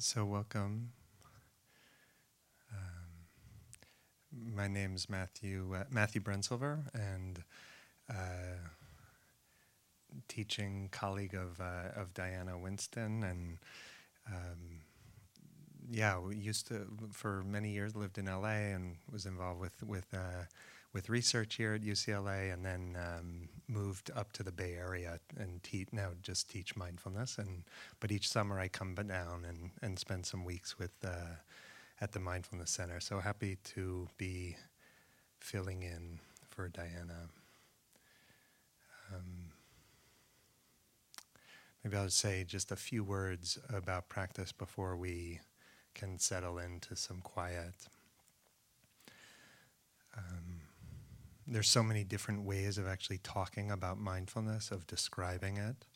So, welcome. Um, my name is Matthew uh, Matthew Brensilver, and uh, teaching colleague of uh, of Diana Winston, and um, yeah, we used to for many years lived in LA and was involved with with uh, with research here at UCLA, and then um, moved up to the Bay Area and te- now just teach mindfulness. And but each summer I come down and and spend some weeks with uh, at the Mindfulness Center. So happy to be filling in for Diana. Um, maybe I'll say just a few words about practice before we can settle into some quiet. Um, there's so many different ways of actually talking about mindfulness, of describing it.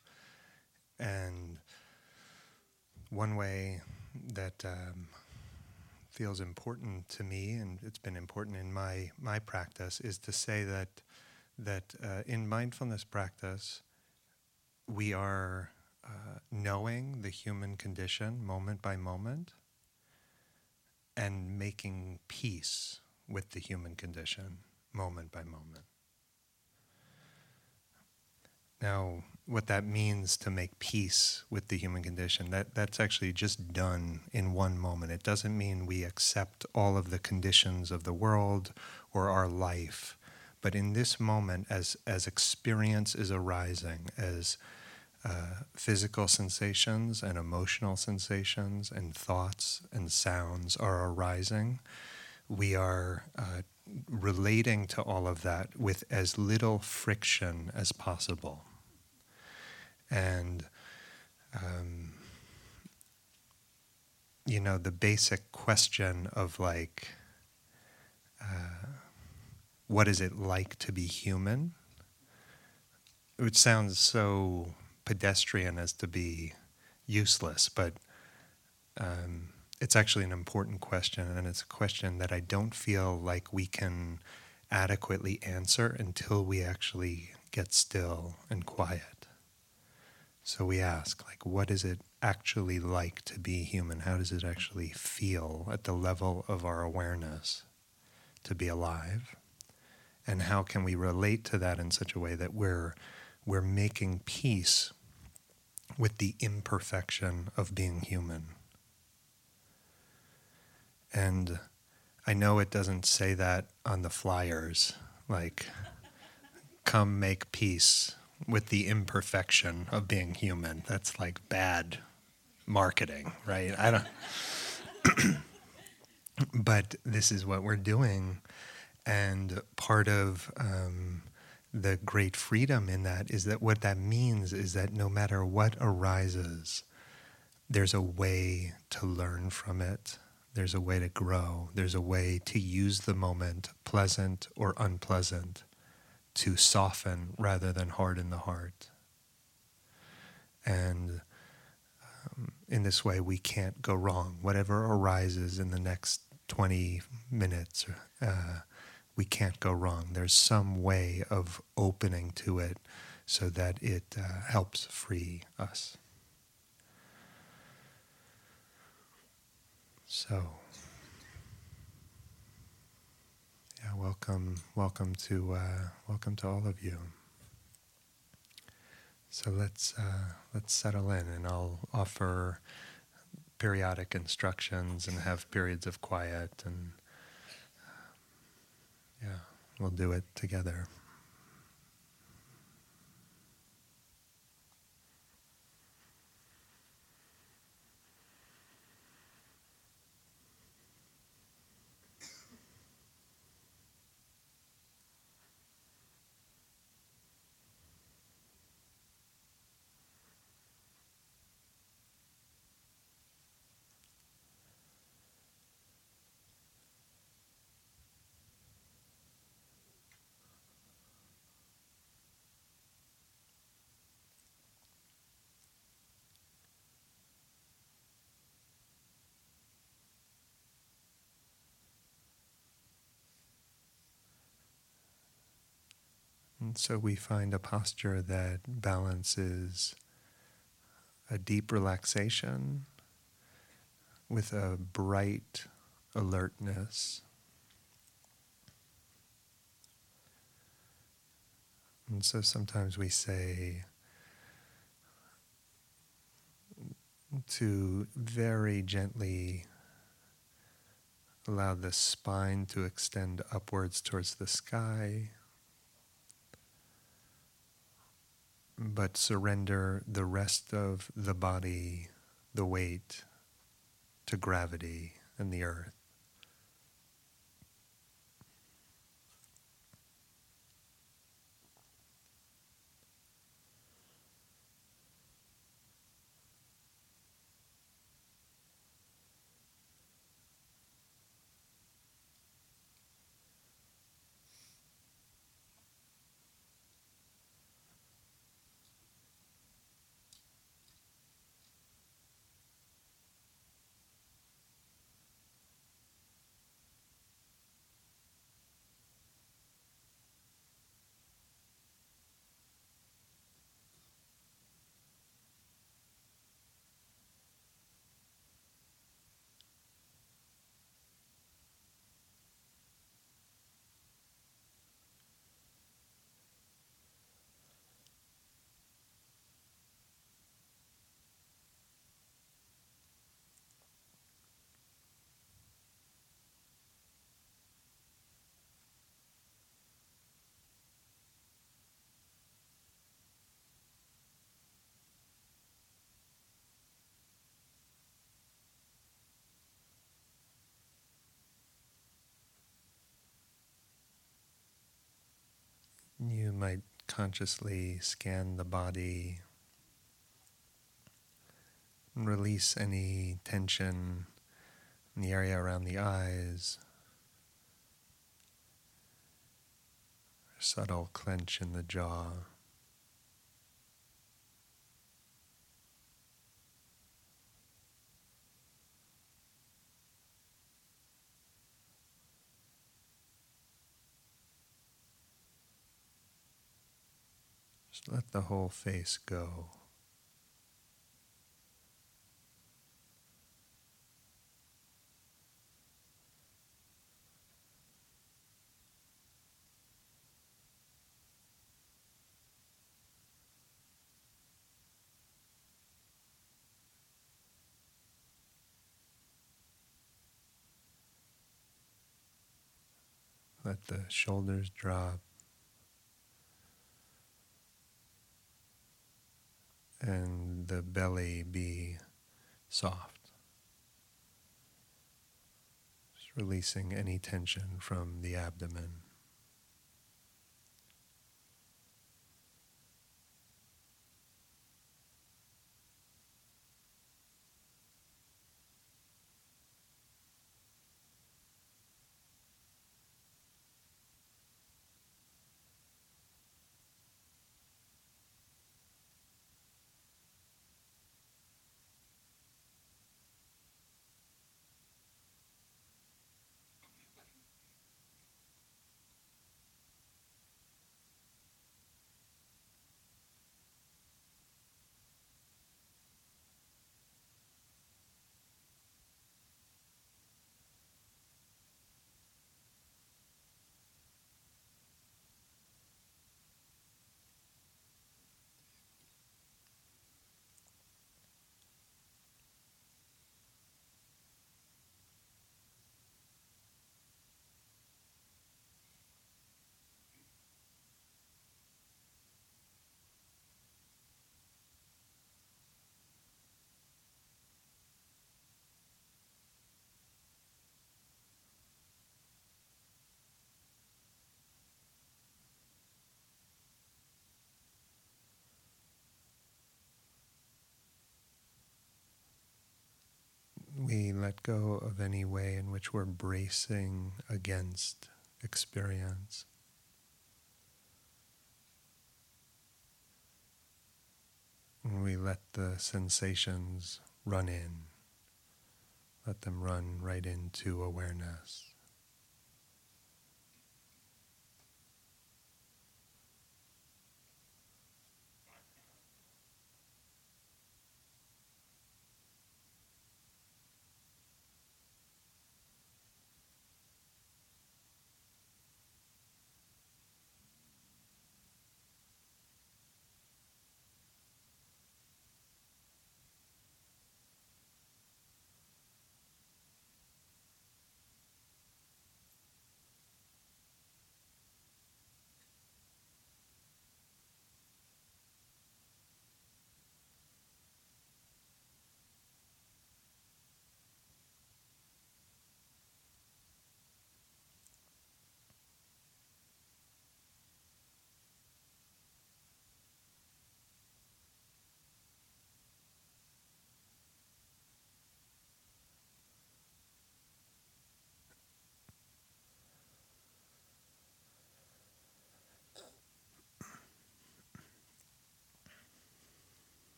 And one way that um, feels important to me, and it's been important in my, my practice, is to say that, that uh, in mindfulness practice, we are uh, knowing the human condition moment by moment and making peace with the human condition moment by moment. Now, what that means to make peace with the human condition, that, that's actually just done in one moment. It doesn't mean we accept all of the conditions of the world or our life. But in this moment, as, as experience is arising, as uh, physical sensations and emotional sensations and thoughts and sounds are arising, we are uh, relating to all of that with as little friction as possible. And, um, you know, the basic question of like, uh, what is it like to be human? Which sounds so pedestrian as to be useless, but um, it's actually an important question, and it's a question that I don't feel like we can adequately answer until we actually get still and quiet. So we ask, like, what is it actually like to be human? How does it actually feel at the level of our awareness to be alive? And how can we relate to that in such a way that we're, we're making peace with the imperfection of being human? And I know it doesn't say that on the flyers, like, come make peace with the imperfection of being human. That's like bad marketing, right? I don't. but this is what we're doing. And part of um, the great freedom in that is that what that means is that no matter what arises, there's a way to learn from it there's a way to grow. There's a way to use the moment, pleasant or unpleasant, to soften rather than harden the heart. And um, in this way, we can't go wrong. Whatever arises in the next 20 minutes, uh, we can't go wrong. There's some way of opening to it so that it uh, helps free us. So, yeah, welcome, welcome to uh, welcome to all of you. So let's uh, let's settle in, and I'll offer periodic instructions and have periods of quiet, and yeah, we'll do it together. And so we find a posture that balances a deep relaxation with a bright alertness. And so sometimes we say to very gently allow the spine to extend upwards towards the sky, but surrender the rest of the body, the weight, to gravity and the earth. Might consciously scan the body release any tension in the area around the eyes, subtle clench in the jaw. Let the whole face go. Let the shoulders drop. And the belly be soft. Just releasing any tension from the abdomen. we let go of any way in which we're bracing against experience. We let the sensations run in, let them run right into awareness.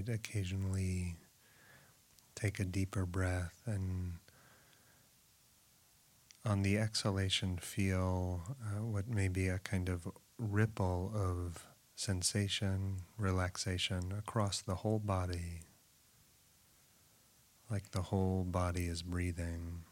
Might occasionally take a deeper breath and on the exhalation feel uh, what may be a kind of ripple of sensation, relaxation across the whole body, like the whole body is breathing.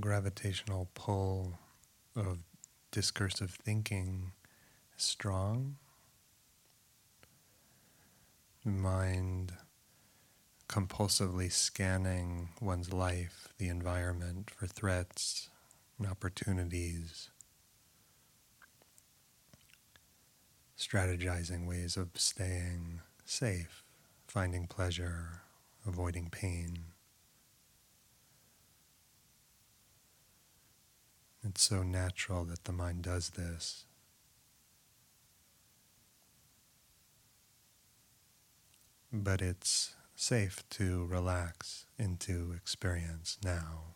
Gravitational pull of discursive thinking strong. Mind compulsively scanning one's life, the environment for threats and opportunities, strategizing ways of staying safe, finding pleasure, avoiding pain. It's so natural that the mind does this. But it's safe to relax into experience now.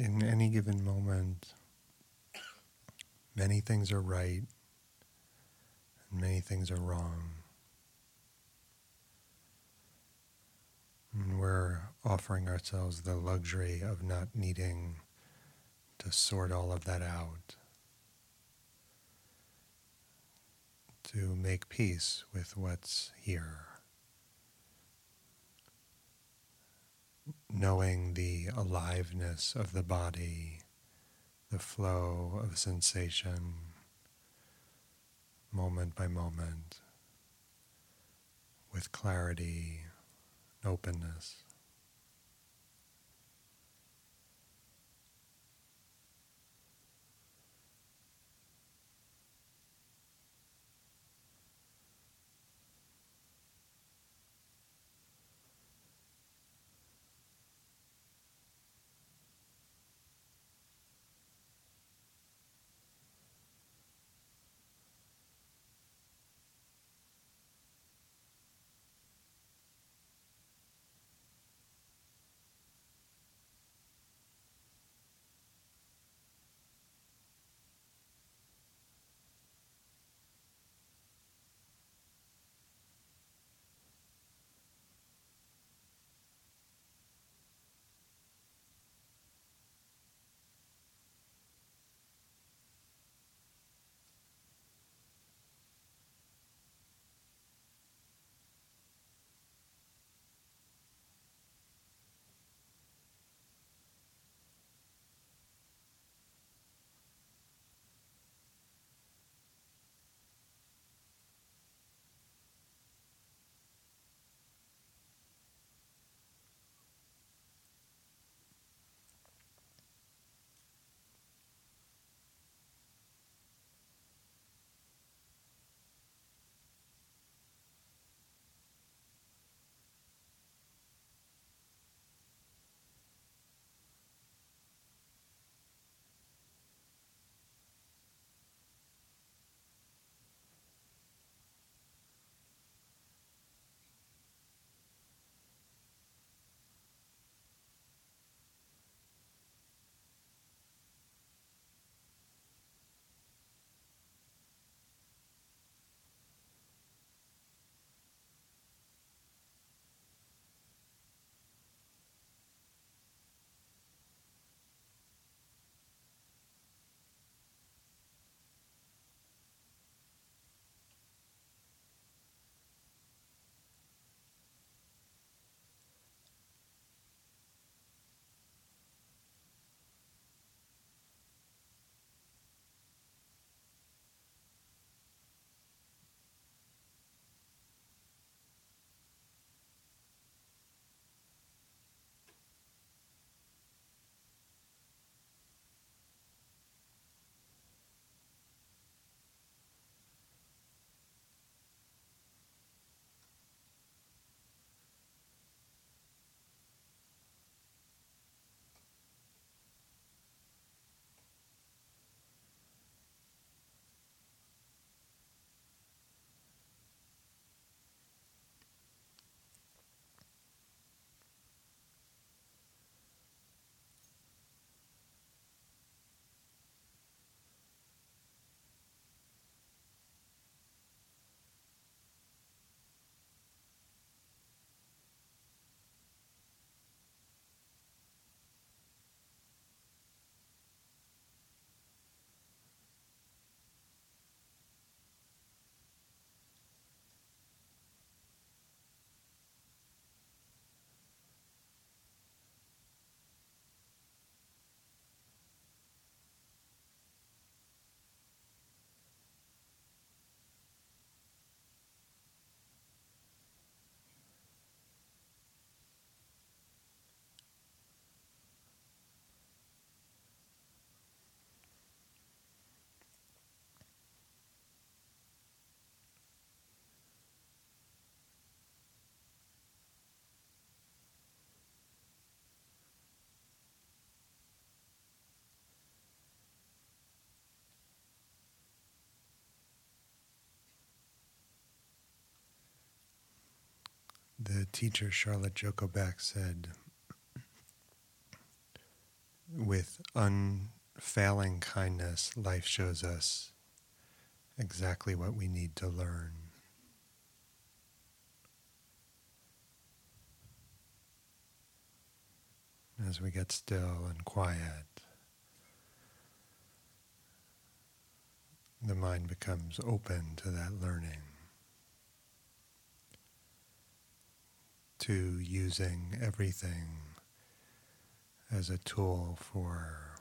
In any given moment, many things are right and many things are wrong. And we're offering ourselves the luxury of not needing to sort all of that out, to make peace with what's here. Knowing the aliveness of the body, the flow of sensation, moment by moment, with clarity, openness. The teacher Charlotte Joko Beck said, with unfailing kindness, life shows us exactly what we need to learn. As we get still and quiet, the mind becomes open to that learning, to using everything as a tool for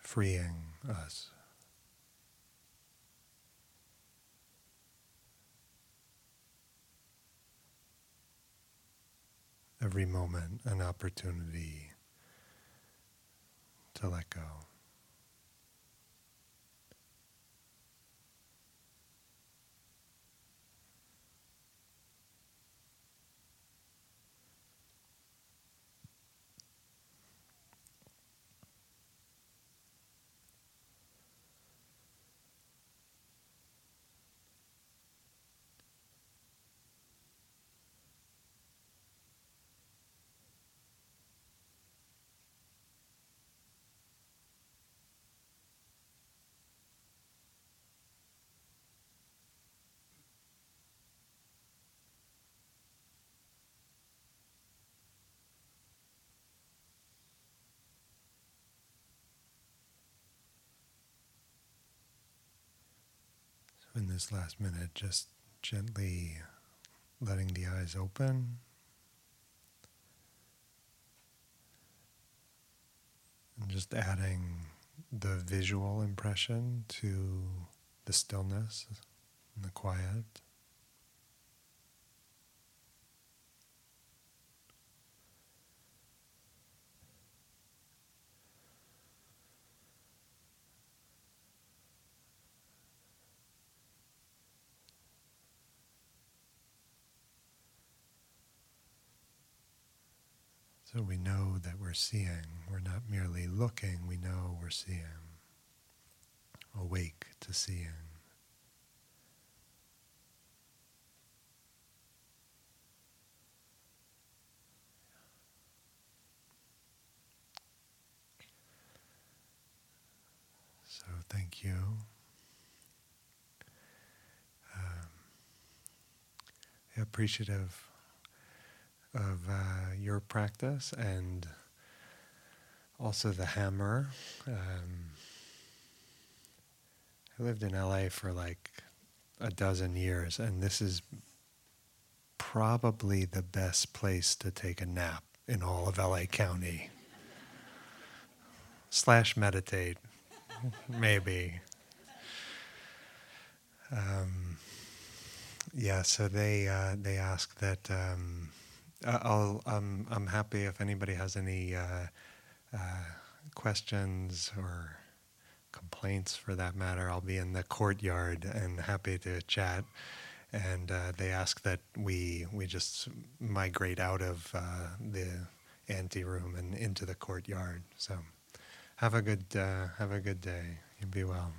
freeing us. every moment an opportunity to let go. in this last minute, just gently letting the eyes open. And just adding the visual impression to the stillness and the quiet. So we know that we're seeing. We're not merely looking, we know we're seeing. Awake to seeing. So thank you. Um, appreciative of uh, your practice and also the Hammer. Um, I lived in LA for like a dozen years, and this is probably the best place to take a nap in all of LA County. Slash meditate, maybe. Um, yeah, so they uh, they ask that um, I'll, um, I'm happy if anybody has any uh, uh, questions or complaints for that matter. I'll be in the courtyard and happy to chat. And uh, they ask that we we just migrate out of uh, the ante room and into the courtyard. So have a good uh, have a good day. You be well.